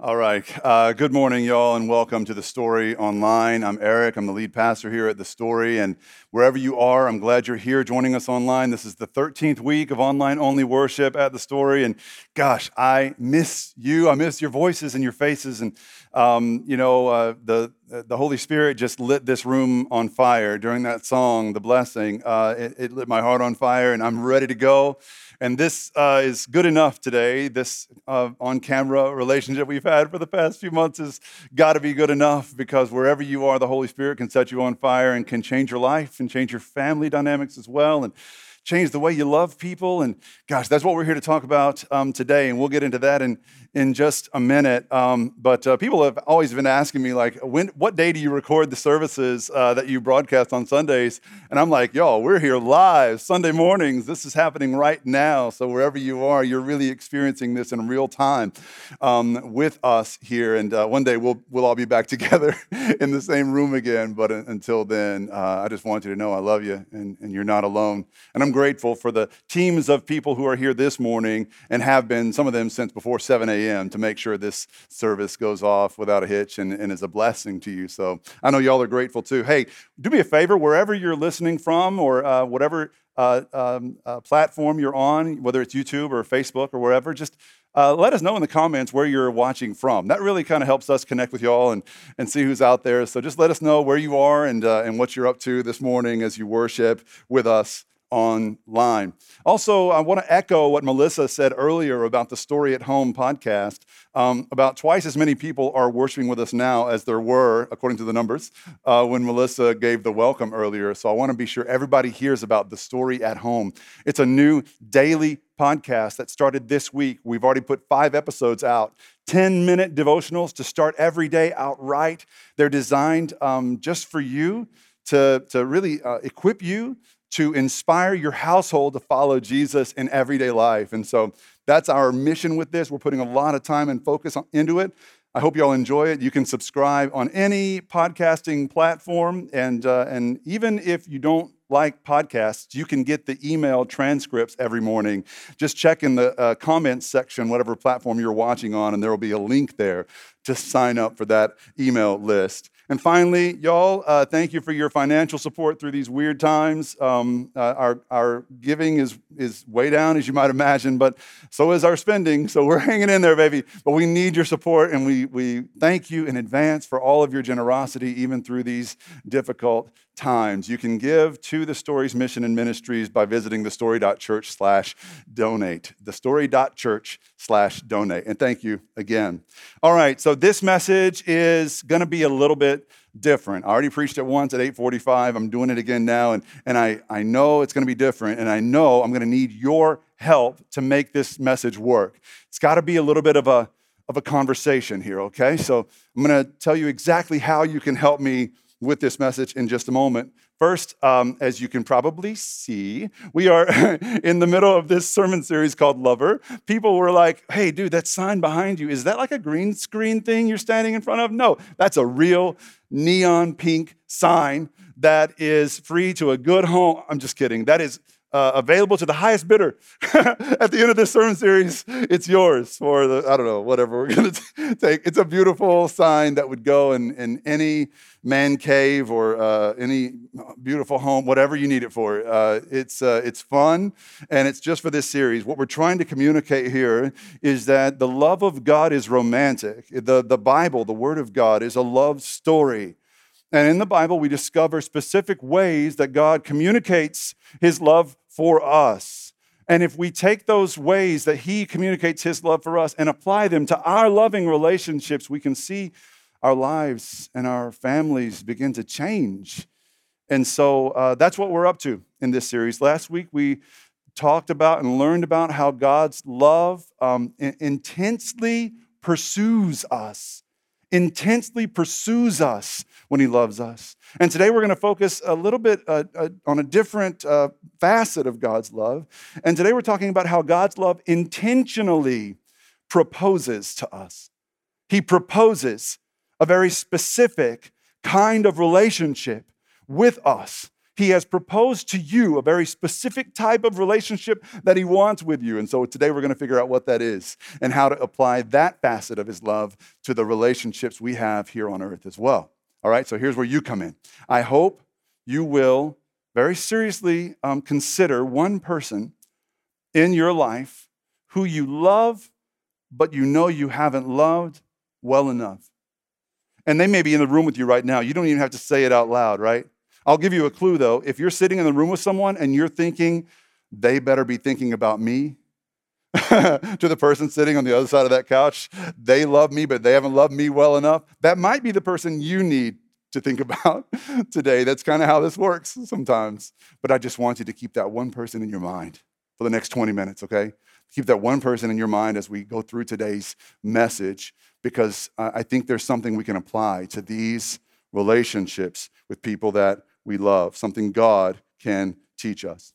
All right. Uh, good morning, y'all, and welcome to the Story Online. I'm Eric. I'm the lead pastor here at the Story, and wherever you are, I'm glad you're here joining us online. This is the 13th week of online only worship at the Story, and gosh, I miss you. I miss your voices and your faces, and um, you know, uh, the the Holy Spirit just lit this room on fire during that song, "The Blessing." Uh, it, it lit my heart on fire, and I'm ready to go. And this uh, is good enough today. This uh, on camera relationship we've had for the past few months has got to be good enough because wherever you are, the Holy Spirit can set you on fire and can change your life and change your family dynamics as well. And change the way you love people. And gosh, that's what we're here to talk about um, today. And we'll get into that in, in just a minute. Um, but uh, people have always been asking me, like, when, what day do you record the services uh, that you broadcast on Sundays? And I'm like, y'all, we're here live Sunday mornings. This is happening right now. So wherever you are, you're really experiencing this in real time um, with us here. And uh, one day we'll, we'll all be back together in the same room again. But until then, uh, I just want you to know I love you and, and you're not alone. And I'm grateful for the teams of people who are here this morning and have been, some of them since before 7 a.m to make sure this service goes off without a hitch and, and is a blessing to you. So I know y'all are grateful too. Hey, do me a favor, wherever you're listening from or uh, whatever uh, um, uh, platform you're on, whether it's YouTube or Facebook or wherever, just uh, let us know in the comments where you're watching from. That really kind of helps us connect with y'all and, and see who's out there. So just let us know where you are and, uh, and what you're up to this morning as you worship with us online. Also, I want to echo what Melissa said earlier about the Story at Home podcast. Um, about twice as many people are worshiping with us now as there were, according to the numbers, uh, when Melissa gave the welcome earlier. So I want to be sure everybody hears about the Story at Home. It's a new daily podcast that started this week. We've already put five episodes out. 10 minute devotionals to start every day outright. They're designed um, just for you to, to really uh, equip you to inspire your household to follow Jesus in everyday life. And so that's our mission with this. We're putting a lot of time and focus into it. I hope you all enjoy it. You can subscribe on any podcasting platform. And, uh, and even if you don't like podcasts, you can get the email transcripts every morning. Just check in the uh, comments section, whatever platform you're watching on, and there will be a link there to sign up for that email list. And finally, y'all, uh, thank you for your financial support through these weird times. Um, uh, our, our giving is, is way down, as you might imagine, but so is our spending. So we're hanging in there, baby. But we need your support, and we, we thank you in advance for all of your generosity, even through these difficult times. You can give to the Story's mission and ministries by visiting thestory.church slash donate. Thestory.church slash donate. And thank you again. All right, so this message is going to be a little bit different. I already preached it once at 845. I'm doing it again now, and, and I, I know it's going to be different, and I know I'm going to need your help to make this message work. It's got to be a little bit of a, of a conversation here, okay? So I'm going to tell you exactly how you can help me with this message in just a moment. First, um, as you can probably see, we are in the middle of this sermon series called Lover. People were like, hey, dude, that sign behind you, is that like a green screen thing you're standing in front of? No, that's a real neon pink sign that is free to a good home. I'm just kidding. That is uh, available to the highest bidder. At the end of this sermon series, it's yours for the, I don't know, whatever we're going to take. It's a beautiful sign that would go in, in any man cave or uh, any beautiful home, whatever you need it for. Uh, it's, uh, it's fun and it's just for this series. What we're trying to communicate here is that the love of God is romantic. The, the Bible, the Word of God, is a love story. And in the Bible, we discover specific ways that God communicates his love for us. And if we take those ways that he communicates his love for us and apply them to our loving relationships, we can see our lives and our families begin to change. And so uh, that's what we're up to in this series. Last week, we talked about and learned about how God's love um, intensely pursues us intensely pursues us when he loves us. And today we're going to focus a little bit uh, uh, on a different uh, facet of God's love. And today we're talking about how God's love intentionally proposes to us. He proposes a very specific kind of relationship with us. He has proposed to you a very specific type of relationship that He wants with you. And so today we're going to figure out what that is and how to apply that facet of His love to the relationships we have here on earth as well. All right, so here's where you come in. I hope you will very seriously um, consider one person in your life who you love, but you know you haven't loved well enough. And they may be in the room with you right now. You don't even have to say it out loud, right? I'll give you a clue though. If you're sitting in the room with someone and you're thinking, they better be thinking about me, to the person sitting on the other side of that couch, they love me, but they haven't loved me well enough. That might be the person you need to think about today. That's kind of how this works sometimes. But I just want you to keep that one person in your mind for the next 20 minutes, okay? Keep that one person in your mind as we go through today's message because I think there's something we can apply to these relationships with people that we love, something God can teach us.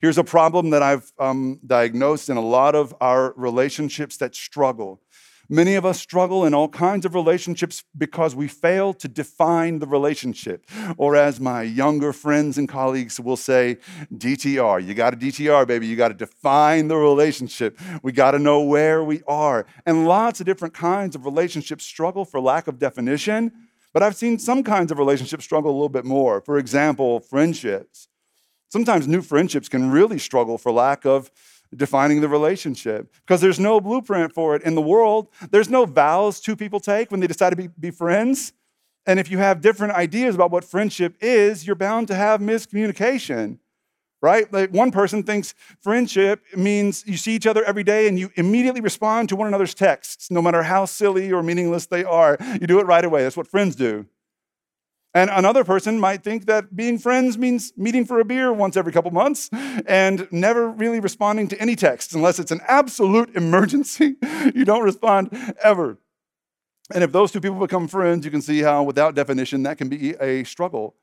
Here's a problem that I've um, diagnosed in a lot of our relationships that struggle. Many of us struggle in all kinds of relationships because we fail to define the relationship. Or, as my younger friends and colleagues will say, DTR. You got to DTR, baby. You got to define the relationship. We got to know where we are. And lots of different kinds of relationships struggle for lack of definition but I've seen some kinds of relationships struggle a little bit more. For example, friendships. Sometimes new friendships can really struggle for lack of defining the relationship because there's no blueprint for it in the world. There's no vows two people take when they decide to be, be friends. And if you have different ideas about what friendship is, you're bound to have miscommunication right? Like one person thinks friendship means you see each other every day and you immediately respond to one another's texts, no matter how silly or meaningless they are. You do it right away. That's what friends do. And another person might think that being friends means meeting for a beer once every couple months and never really responding to any texts unless it's an absolute emergency. you don't respond ever. And if those two people become friends, you can see how, without definition, that can be a struggle.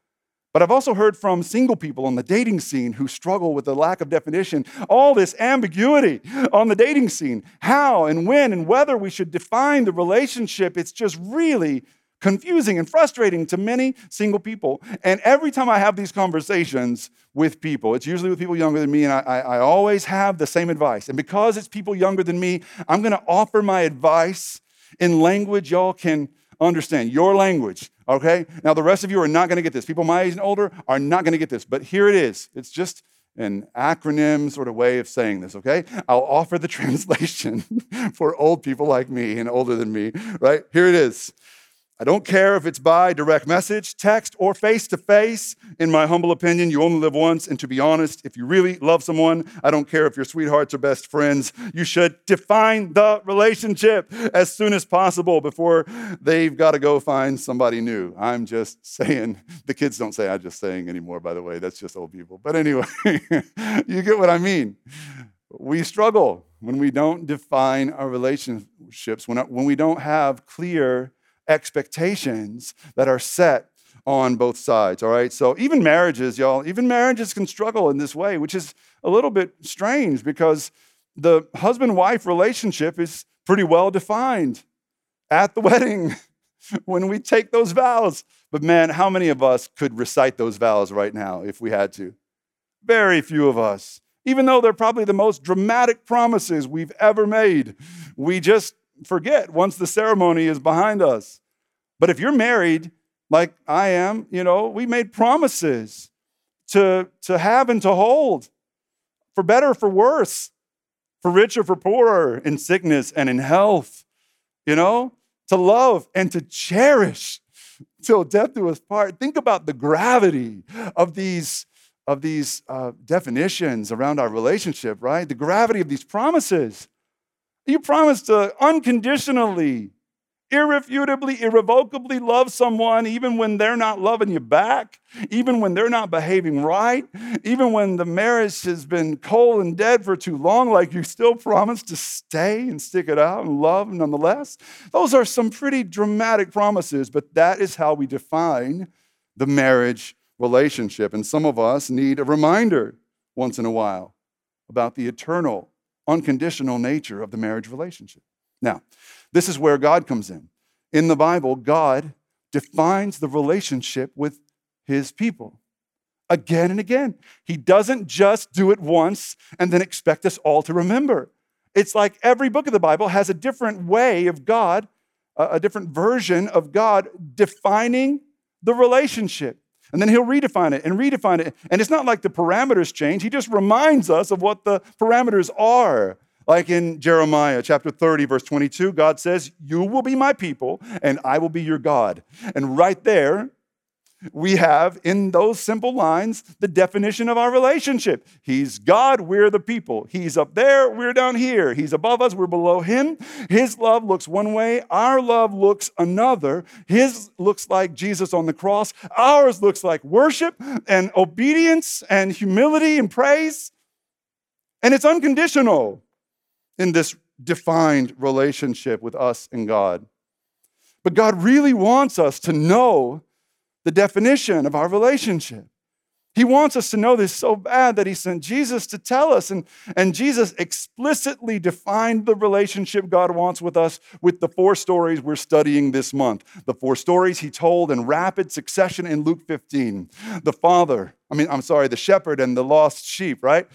But I've also heard from single people on the dating scene who struggle with the lack of definition, all this ambiguity on the dating scene, how and when and whether we should define the relationship. It's just really confusing and frustrating to many single people. And every time I have these conversations with people, it's usually with people younger than me, and I, I, always have the same advice. And because it's people younger than me, I'm gonna offer my advice in language y'all can understand, your language Okay? Now, the rest of you are not going to get this. People my age and older are not going to get this, but here it is. It's just an acronym sort of way of saying this, okay? I'll offer the translation for old people like me and older than me, right? Here it is. I don't care if it's by direct message, text, or face to face. In my humble opinion, you only live once. And to be honest, if you really love someone, I don't care if your sweethearts or best friends, you should define the relationship as soon as possible before they've got to go find somebody new. I'm just saying, the kids don't say I'm just saying anymore, by the way. That's just old people. But anyway, you get what I mean. We struggle when we don't define our relationships, when, when we don't have clear expectations that are set on both sides, all right? So even marriages, y'all, even marriages can struggle in this way, which is a little bit strange because the husband wife relationship is pretty well defined at the wedding when we take those vows. But man, how many of us could recite those vows right now if we had to? Very few of us. Even though they're probably the most dramatic promises we've ever made, we just forget once the ceremony is behind us. But if you're married, like I am, you know, we made promises to, to have and to hold, for better, for worse, for richer, for poorer, in sickness and in health, you know, to love and to cherish till death do us part. Think about the gravity of these, of these uh, definitions around our relationship, right? The gravity of these promises. You promise to unconditionally, irrefutably, irrevocably love someone even when they're not loving you back, even when they're not behaving right, even when the marriage has been cold and dead for too long, like you still promise to stay and stick it out and love nonetheless. Those are some pretty dramatic promises, but that is how we define the marriage relationship. And some of us need a reminder once in a while about the eternal unconditional nature of the marriage relationship. Now, this is where God comes in. In the Bible, God defines the relationship with his people. again and again. He doesn't just do it once and then expect us all to remember. It's like every book of the Bible has a different way of God, a different version of God defining the relationship. And then he'll redefine it and redefine it. And it's not like the parameters change, he just reminds us of what the parameters are. Like in Jeremiah chapter 30, verse 22, God says, You will be my people, and I will be your God. And right there, we have in those simple lines the definition of our relationship. He's God, we're the people. He's up there, we're down here. He's above us, we're below him. His love looks one way, our love looks another. His looks like Jesus on the cross, ours looks like worship and obedience and humility and praise. And it's unconditional in this defined relationship with us and God. But God really wants us to know the definition of our relationship. He wants us to know this so bad that he sent Jesus to tell us. And, and Jesus explicitly defined the relationship God wants with us with the four stories we're studying this month. The four stories he told in rapid succession in Luke 15. The father, I mean, I'm sorry, the shepherd and the lost sheep, right?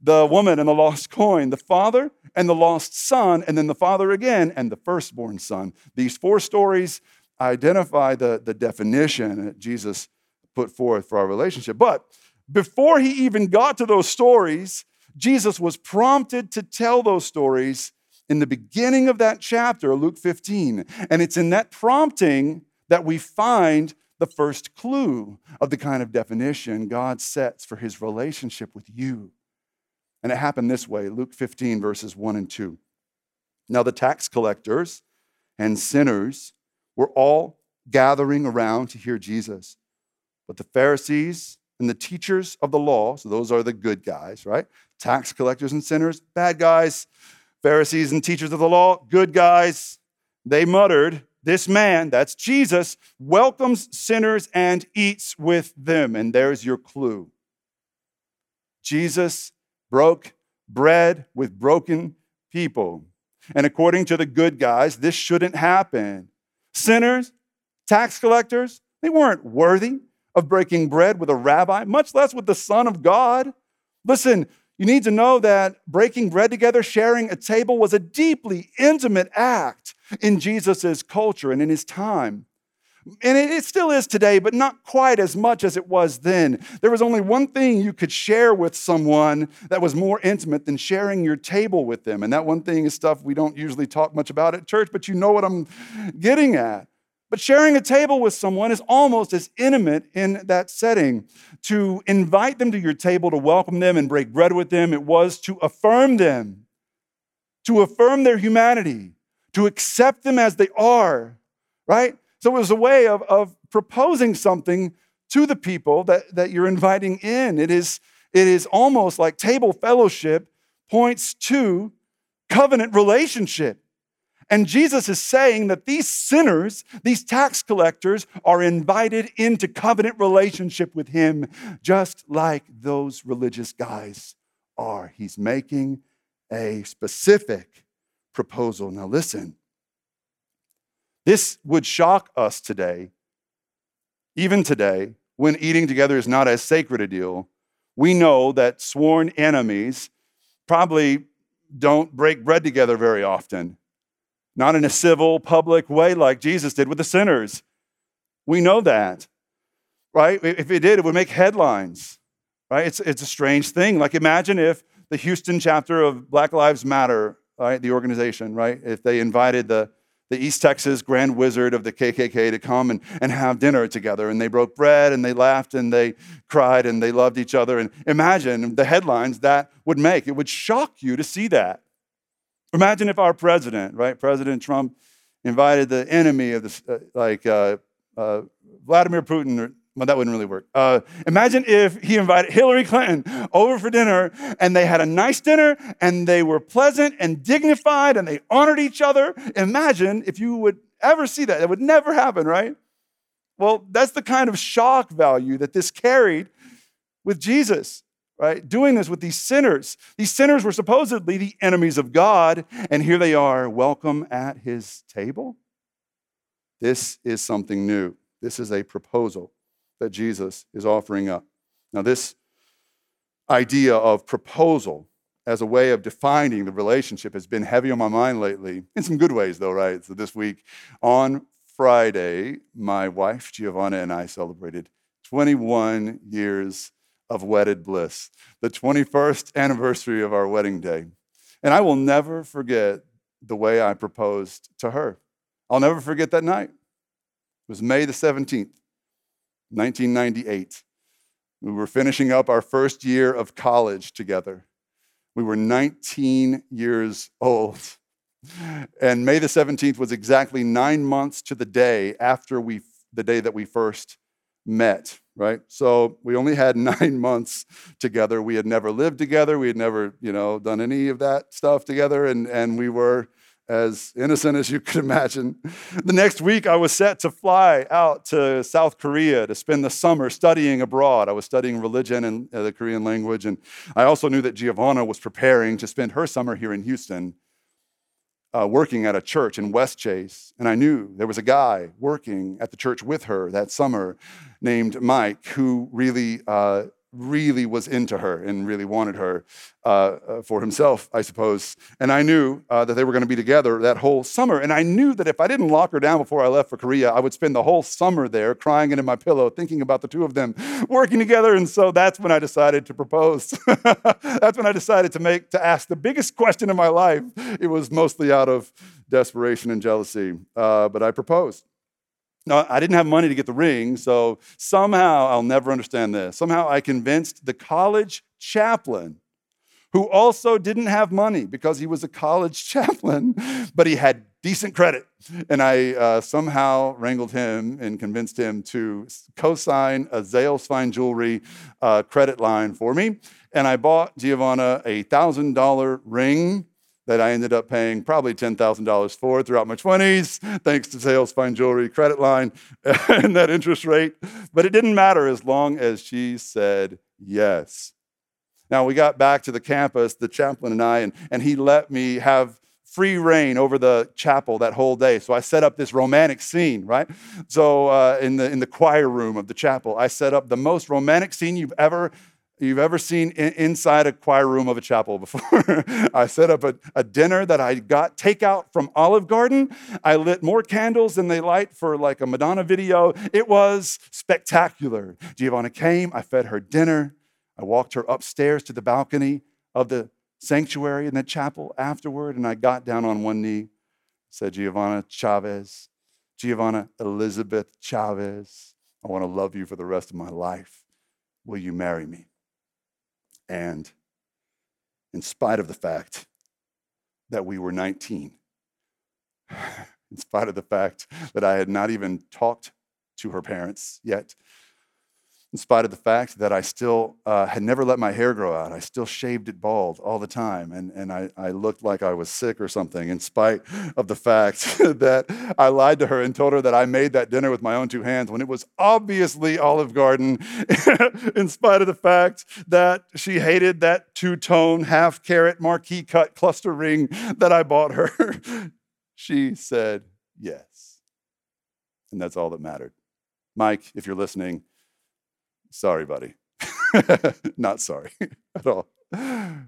The woman and the lost coin. The father and the lost son, and then the father again and the firstborn son. These four stories identify the, the definition that Jesus put forth for our relationship. But before he even got to those stories, Jesus was prompted to tell those stories in the beginning of that chapter, Luke 15. And it's in that prompting that we find the first clue of the kind of definition God sets for his relationship with you. And it happened this way Luke 15, verses 1 and 2. Now, the tax collectors and sinners were all gathering around to hear Jesus. But the Pharisees and the teachers of the law, so those are the good guys, right? Tax collectors and sinners, bad guys. Pharisees and teachers of the law, good guys. They muttered, This man, that's Jesus, welcomes sinners and eats with them. And there's your clue. Jesus broke bread with broken people. And according to the good guys, this shouldn't happen. Sinners, tax collectors, they weren't worthy of breaking bread with a rabbi, much less with the Son of God. Listen, you need to know that breaking bread together, sharing a table, was a deeply intimate act in Jesus' culture and in his time. And it still is today, but not quite as much as it was then. There was only one thing you could share with someone that was more intimate than sharing your table with them. And that one thing is stuff we don't usually talk much about at church, but you know what I'm getting at. But sharing a table with someone is almost as intimate in that setting. To invite them to your table, to welcome them and break bread with them, it was to affirm them, to affirm their humanity, to accept them as they are, right? So it was a way of, of proposing something to the people that, that you're inviting in. It is, it is almost like table fellowship points to covenant relationship. And Jesus is saying that these sinners, these tax collectors, are invited into covenant relationship with him, just like those religious guys are. He's making a specific proposal. Now, listen, this would shock us today, even today, when eating together is not as sacred a deal. We know that sworn enemies probably don't break bread together very often, not in a civil, public way like Jesus did with the sinners. We know that, right? If it did, it would make headlines, right? It's, it's a strange thing. Like, imagine if the Houston chapter of Black Lives Matter, right, the organization, right, if they invited the the East Texas Grand Wizard of the KKK to come and, and have dinner together. And they broke bread and they laughed and they cried and they loved each other. And imagine the headlines that would make. It would shock you to see that. Imagine if our president, right, President Trump, invited the enemy of the, uh, like uh, uh, Vladimir Putin well, that wouldn't really work. Uh, imagine if he invited Hillary Clinton over for dinner and they had a nice dinner and they were pleasant and dignified and they honored each other. Imagine if you would ever see that. It would never happen, right? Well, that's the kind of shock value that this carried with Jesus, right? Doing this with these sinners. These sinners were supposedly the enemies of God, and here they are, welcome at his table. This is something new. This is a proposal that Jesus is offering up. Now, this idea of proposal as a way of defining the relationship has been heavy on my mind lately, in some good ways, though, right? So, this week on Friday, my wife Giovanna and I celebrated 21 years of wedded bliss, the 21st anniversary of our wedding day. And I will never forget the way I proposed to her. I'll never forget that night. It was May the 17th, 1998. We were finishing up our first year of college together. We were 19 years old. And May the 17th was exactly nine months to the day after we, the day that we first met, right? So we only had nine months together. We had never lived together. We had never, you know, done any of that stuff together. And, and we were as innocent as you could imagine. The next week, I was set to fly out to South Korea to spend the summer studying abroad. I was studying religion and uh, the Korean language, and I also knew that Giovanna was preparing to spend her summer here in Houston. Uh, working at a church in West Chase, and I knew there was a guy working at the church with her that summer named Mike who really uh, really was into her and really wanted her uh, uh, for himself, I suppose. And I knew uh, that they were going to be together that whole summer. And I knew that if I didn't lock her down before I left for Korea, I would spend the whole summer there crying into my pillow, thinking about the two of them working together. And so that's when I decided to propose. that's when I decided to make to ask the biggest question in my life. It was mostly out of desperation and jealousy, uh, but I proposed. Now, I didn't have money to get the ring, so somehow, I'll never understand this. Somehow I convinced the college chaplain, who also didn't have money because he was a college chaplain, but he had decent credit. And I uh, somehow wrangled him and convinced him to co sign a Zales Fine Jewelry uh, credit line for me. And I bought Giovanna a $1,000 ring that I ended up paying probably $10,000 for throughout my 20s, thanks to Zales Fine Jewelry credit line and that interest rate. But it didn't matter as long as she said yes. Now, we got back to the campus, the chaplain and I, and, and he let me have free reign over the chapel that whole day. So I set up this romantic scene, right? So uh, in, the, in the choir room of the chapel, I set up the most romantic scene you've ever you've ever seen in, inside a choir room of a chapel before. I set up a, a, dinner that I got takeout from Olive Garden. I lit more candles than they light for like a Madonna video. It was spectacular. Giovanna came, I fed her dinner. I walked her upstairs to the balcony of the sanctuary in the chapel afterward, and I got down on one knee, said, Giovanna Chavez, Giovanna Elizabeth Chavez, I want to love you for the rest of my life. Will you marry me? And in spite of the fact that we were 19, in spite of the fact that I had not even talked to her parents yet, in spite of the fact that I still uh, had never let my hair grow out. I still shaved it bald all the time, and, and I, I looked like I was sick or something, in spite of the fact that I lied to her and told her that I made that dinner with my own two hands when it was obviously Olive Garden, in spite of the fact that she hated that two tone, half carat marquee cut cluster ring that I bought her. she said yes. And that's all that mattered. Mike, if you're listening, Sorry, buddy. Not sorry at all. Uh,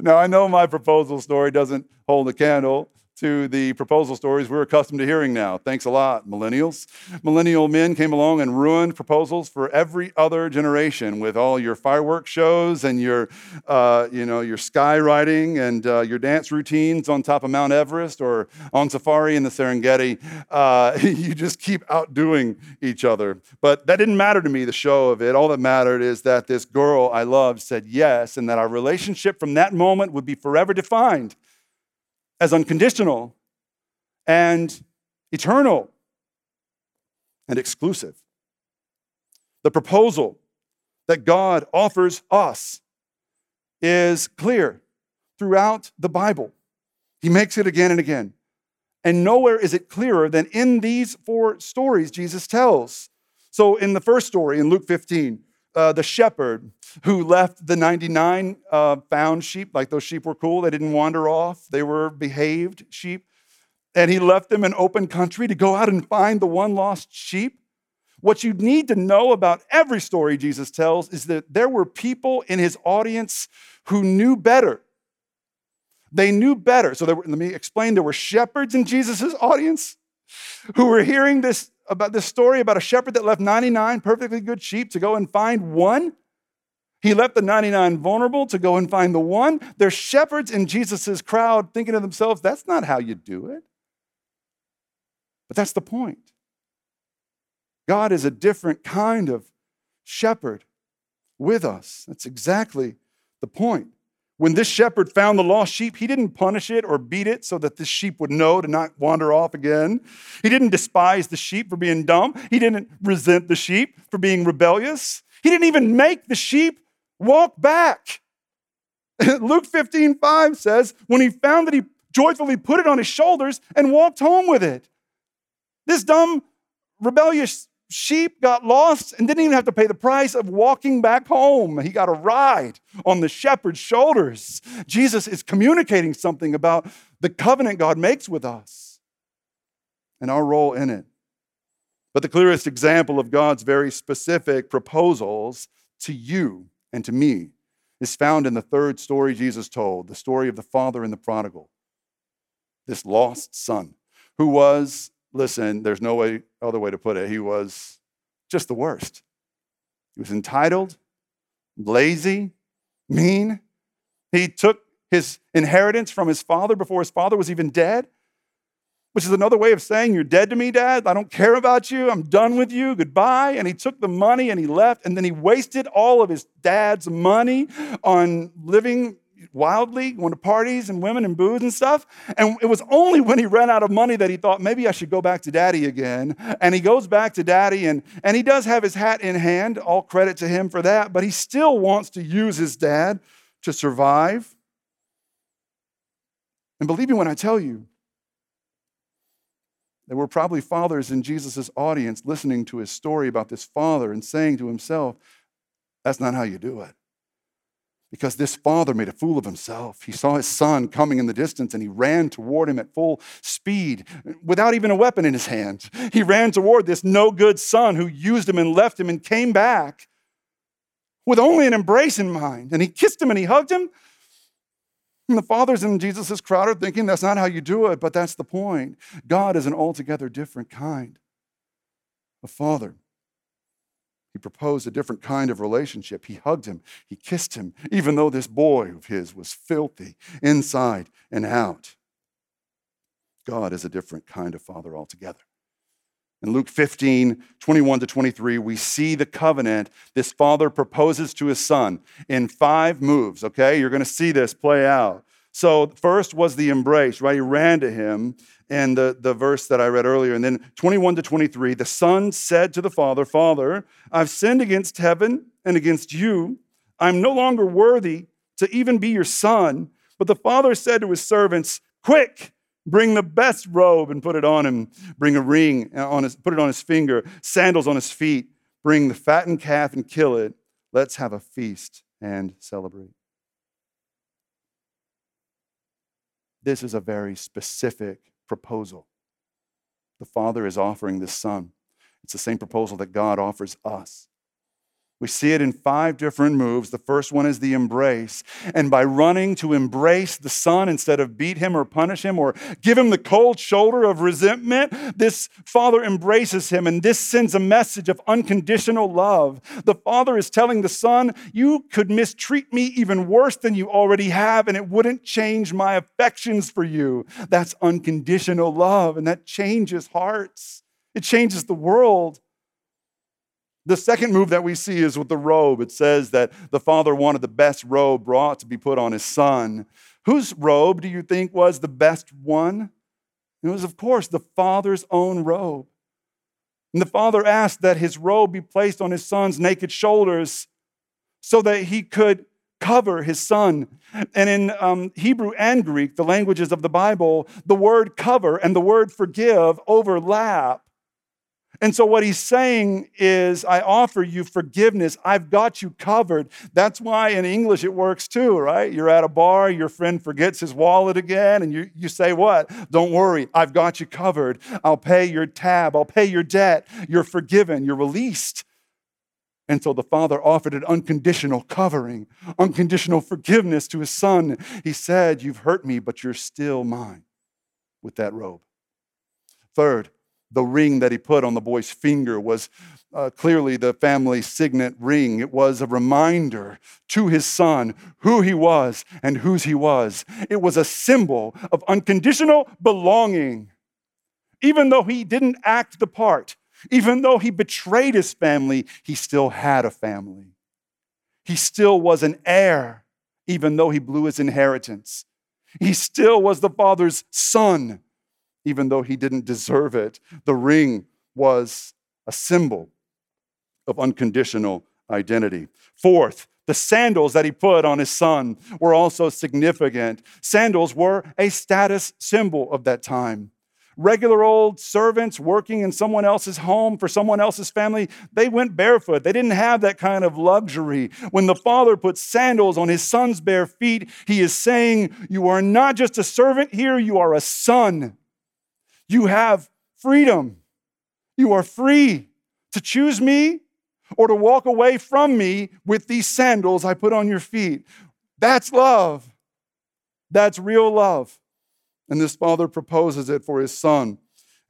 now, I know my proposal story doesn't hold a candle to the proposal stories we're accustomed to hearing now. Thanks a lot, millennials. Millennial men came along and ruined proposals for every other generation with all your fireworks shows and your, uh, you know, your skywriting and uh, your dance routines on top of Mount Everest or on safari in the Serengeti. Uh, you just keep outdoing each other. But that didn't matter to me, the show of it. All that mattered is that this girl I loved said yes, and that our relationship from that moment would be forever defined as unconditional and eternal and exclusive. The proposal that God offers us is clear throughout the Bible. He makes it again and again. And nowhere is it clearer than in these four stories Jesus tells. So, in the first story, in Luke 15, uh, the shepherd who left the 99 uh, found sheep, like those sheep were cool, they didn't wander off, they were behaved sheep. And he left them in open country to go out and find the one lost sheep. What you need to know about every story Jesus tells is that there were people in his audience who knew better. They knew better. So were, let me explain there were shepherds in Jesus' audience who were hearing this about this story about a shepherd that left 99 perfectly good sheep to go and find one. He left the 99 vulnerable to go and find the one. There's shepherds in Jesus' crowd thinking to themselves, that's not how you do it. But that's the point. God is a different kind of shepherd with us. That's exactly the point. When this shepherd found the lost sheep, he didn't punish it or beat it so that this sheep would know to not wander off again. He didn't despise the sheep for being dumb. He didn't resent the sheep for being rebellious. He didn't even make the sheep walk back. Luke 15, 5 says, when he found that he joyfully put it on his shoulders and walked home with it. This dumb, rebellious sheep got lost and didn't even have to pay the price of walking back home. He got a ride on the shepherd's shoulders. Jesus is communicating something about the covenant God makes with us and our role in it. But the clearest example of God's very specific proposals to you and to me is found in the third story Jesus told the story of the father and the prodigal, this lost son who was listen, there's no way, other way to put it. He was just the worst. He was entitled, lazy, mean. He took his inheritance from his father before his father was even dead, which is another way of saying, You're dead to me, dad. I don't care about you. I'm done with you. Goodbye. And he took the money and he left, and then he wasted all of his dad's money on living wildly, going to parties and women and booze and stuff. And it was only when he ran out of money that he thought, maybe I should go back to daddy again. And he goes back to daddy, and, and he does have his hat in hand. All credit to him for that. But he still wants to use his dad to survive. And believe me when I tell you, there were probably fathers in Jesus' audience listening to his story about this father and saying to himself, That's not how you do it because this father made a fool of himself. He saw his son coming in the distance and he ran toward him at full speed without even a weapon in his hand. He ran toward this no good son who used him and left him and came back with only an embrace in mind. And he kissed him and he hugged him. And the fathers in Jesus' crowd are thinking that's not how you do it, but that's the point. God is an altogether different kind of father. He proposed a different kind of relationship. He hugged him, he kissed him, even though this boy of his was filthy inside and out. God is a different kind of father altogether. In Luke 15, 21 to 23, we see the covenant this father proposes to his son in five moves, okay? You're going to see this play out. So, first was the embrace, right? He ran to him and the, the verse that I read earlier. And then 21 to 23, the son said to the father, Father, I've sinned against heaven and against you. I'm no longer worthy to even be your son. But the father said to his servants, Quick, bring the best robe and put it on him. Bring a ring on his, put it on his finger, sandals on his feet. Bring the fattened calf and kill it. Let's have a feast and celebrate. This is a very specific proposal. The Father is offering the Son. It's the same proposal that God offers us. We see it in five different moves. The first one is the embrace. And by running to embrace the son instead of beat him or punish him or give him the cold shoulder of resentment, this father embraces him. And this sends a message of unconditional love. The father is telling the son, You could mistreat me even worse than you already have, and it wouldn't change my affections for you. That's unconditional love, and that changes hearts, it changes the world. The second move that we see is with the robe. It says that the father wanted the best robe brought to be put on his son. Whose robe do you think was the best one? It was, of course, the father's own robe. And the father asked that his robe be placed on his son's naked shoulders so that he could cover his son. And in um, Hebrew and Greek, the languages of the Bible, the word cover and the word forgive overlap. And so, what he's saying is, I offer you forgiveness. I've got you covered. That's why in English it works too, right? You're at a bar, your friend forgets his wallet again, and you, you say, What? Don't worry, I've got you covered. I'll pay your tab, I'll pay your debt. You're forgiven, you're released. And so the father offered an unconditional covering, unconditional forgiveness to his son. He said, You've hurt me, but you're still mine with that robe. Third, the ring that he put on the boy's finger was uh, clearly the family signet ring. It was a reminder to his son who he was and whose he was. It was a symbol of unconditional belonging. Even though he didn't act the part, even though he betrayed his family, he still had a family. He still was an heir, even though he blew his inheritance. He still was the father's son, even though he didn't deserve it. The ring was a symbol of unconditional identity. Fourth, the sandals that he put on his son were also significant. Sandals were a status symbol of that time regular old servants working in someone else's home for someone else's family, they went barefoot. They didn't have that kind of luxury. When the father puts sandals on his son's bare feet, he is saying, You are not just a servant here, you are a son. You have freedom. You are free to choose me or to walk away from me with these sandals I put on your feet. That's love. That's real love. And this father proposes it for his son.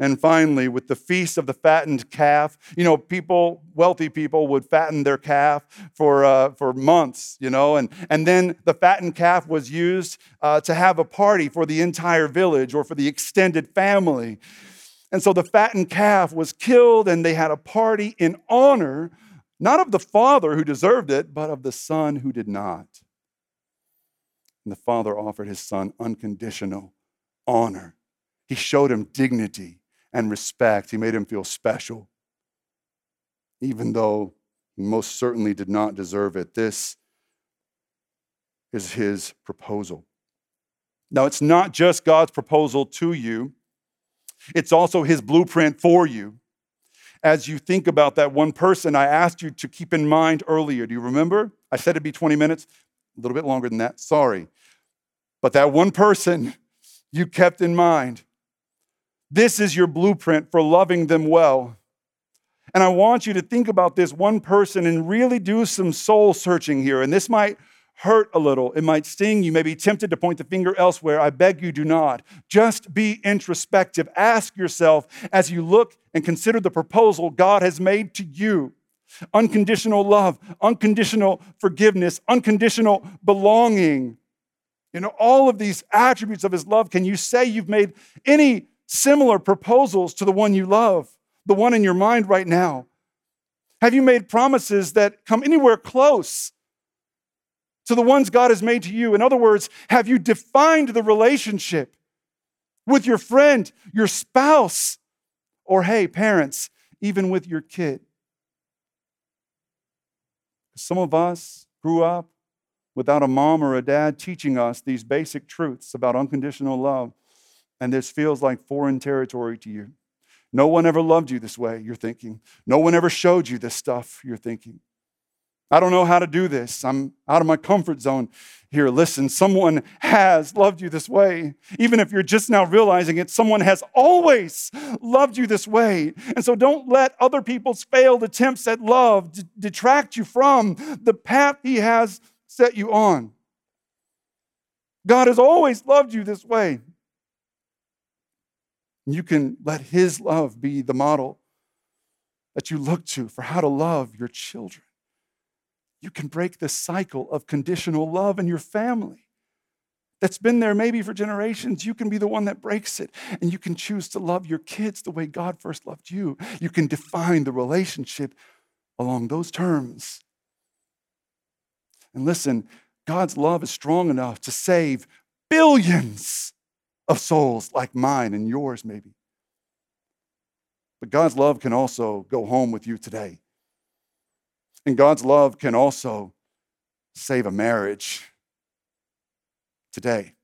And finally, with the feast of the fattened calf, you know, people, wealthy people would fatten their calf for, uh, for months, you know, and, and then the fattened calf was used uh, to have a party for the entire village or for the extended family. And so the fattened calf was killed, and they had a party in honor, not of the father who deserved it, but of the son who did not. And the father offered his son unconditional honor. He showed him dignity and respect. He made him feel special, even though he most certainly did not deserve it. This is his proposal. Now, it's not just God's proposal to you, it's also his blueprint for you. As you think about that one person I asked you to keep in mind earlier, do you remember? I said it'd be 20 minutes, a little bit longer than that, sorry. But that one person you kept in mind. This is your blueprint for loving them well. And I want you to think about this one person and really do some soul searching here. And this might hurt a little, it might sting. You may be tempted to point the finger elsewhere. I beg you, do not. Just be introspective. Ask yourself as you look and consider the proposal God has made to you unconditional love, unconditional forgiveness, unconditional belonging. You know, all of these attributes of his love. Can you say you've made any similar proposals to the one you love, the one in your mind right now? Have you made promises that come anywhere close to the ones God has made to you? In other words, have you defined the relationship with your friend, your spouse, or hey, parents, even with your kid? Some of us grew up without a mom or a dad teaching us these basic truths about unconditional love. And this feels like foreign territory to you. No one ever loved you this way, you're thinking. No one ever showed you this stuff, you're thinking. I don't know how to do this. I'm out of my comfort zone here. Listen, someone has loved you this way. Even if you're just now realizing it, someone has always loved you this way. And so don't let other people's failed attempts at love d- detract you from the path He has set you on. God has always loved you this way. You can let His love be the model that you look to for how to love your children. You can break the cycle of conditional love in your family that's been there maybe for generations. You can be the one that breaks it. And you can choose to love your kids the way God first loved you. You can define the relationship along those terms. And listen, God's love is strong enough to save billions of souls like mine and yours, maybe. But God's love can also go home with you today. And God's love can also save a marriage today.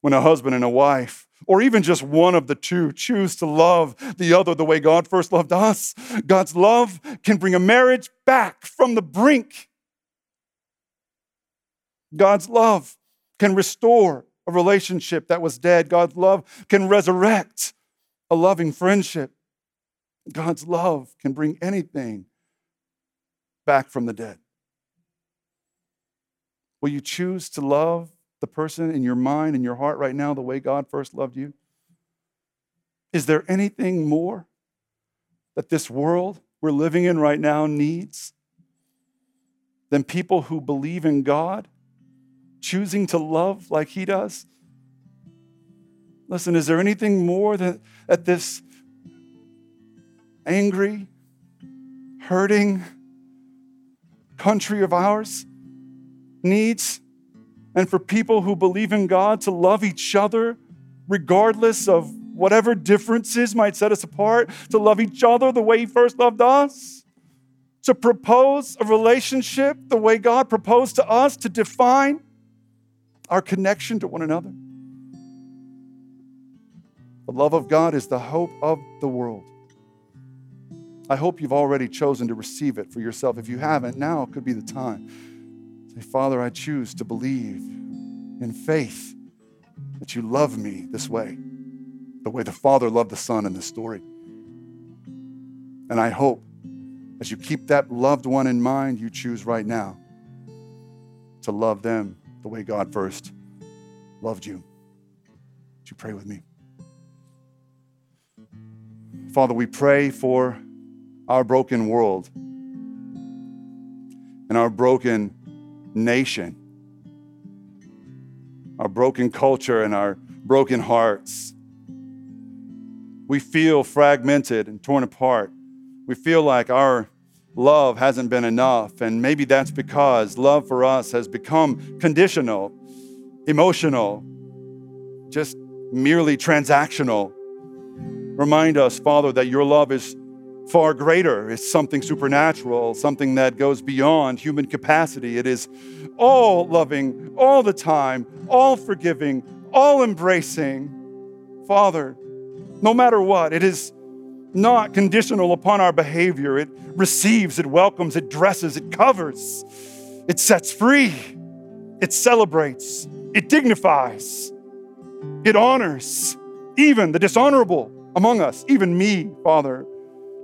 when a husband and a wife, or even just one of the two, choose to love the other the way God first loved us, God's love can bring a marriage back from the brink. God's love can restore a relationship that was dead. God's love can resurrect a loving friendship. God's love can bring anything back from the dead. Will you choose to love the person in your mind and your heart right now the way God first loved you? Is there anything more that this world we're living in right now needs than people who believe in God, choosing to love like He does? Listen, is there anything more that, that this angry, hurting country of ours needs? and for people who believe in God to love each other regardless of whatever differences might set us apart, to love each other the way He first loved us, to propose a relationship the way God proposed to us, to define our connection to one another. The love of God is the hope of the world. I hope you've already chosen to receive it for yourself. If you haven't, now could be the time. Say, Father, I choose to believe in faith that you love me this way, the way the Father loved the Son in this story. And I hope as you keep that loved one in mind, you choose right now to love them the way God first loved you. Would you pray with me? Father, we pray for our broken world and our broken nation, our broken culture, and our broken hearts. We feel fragmented and torn apart. We feel like our love hasn't been enough, and maybe that's because love for us has become conditional, emotional, just merely transactional. Remind us, Father, that your love is far greater. It's something supernatural, something that goes beyond human capacity. It is all loving, all the time, all forgiving, all embracing. Father, no matter what, it is not conditional upon our behavior. It receives, it welcomes, it dresses, it covers, it sets free, it celebrates, it dignifies, it honors even the dishonorable among us, even me, Father.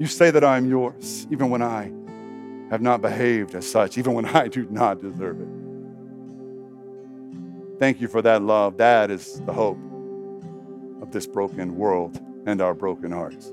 You say that I am yours, even when I have not behaved as such, even when I do not deserve it. Thank you for that love. That is the hope of this broken world and our broken hearts.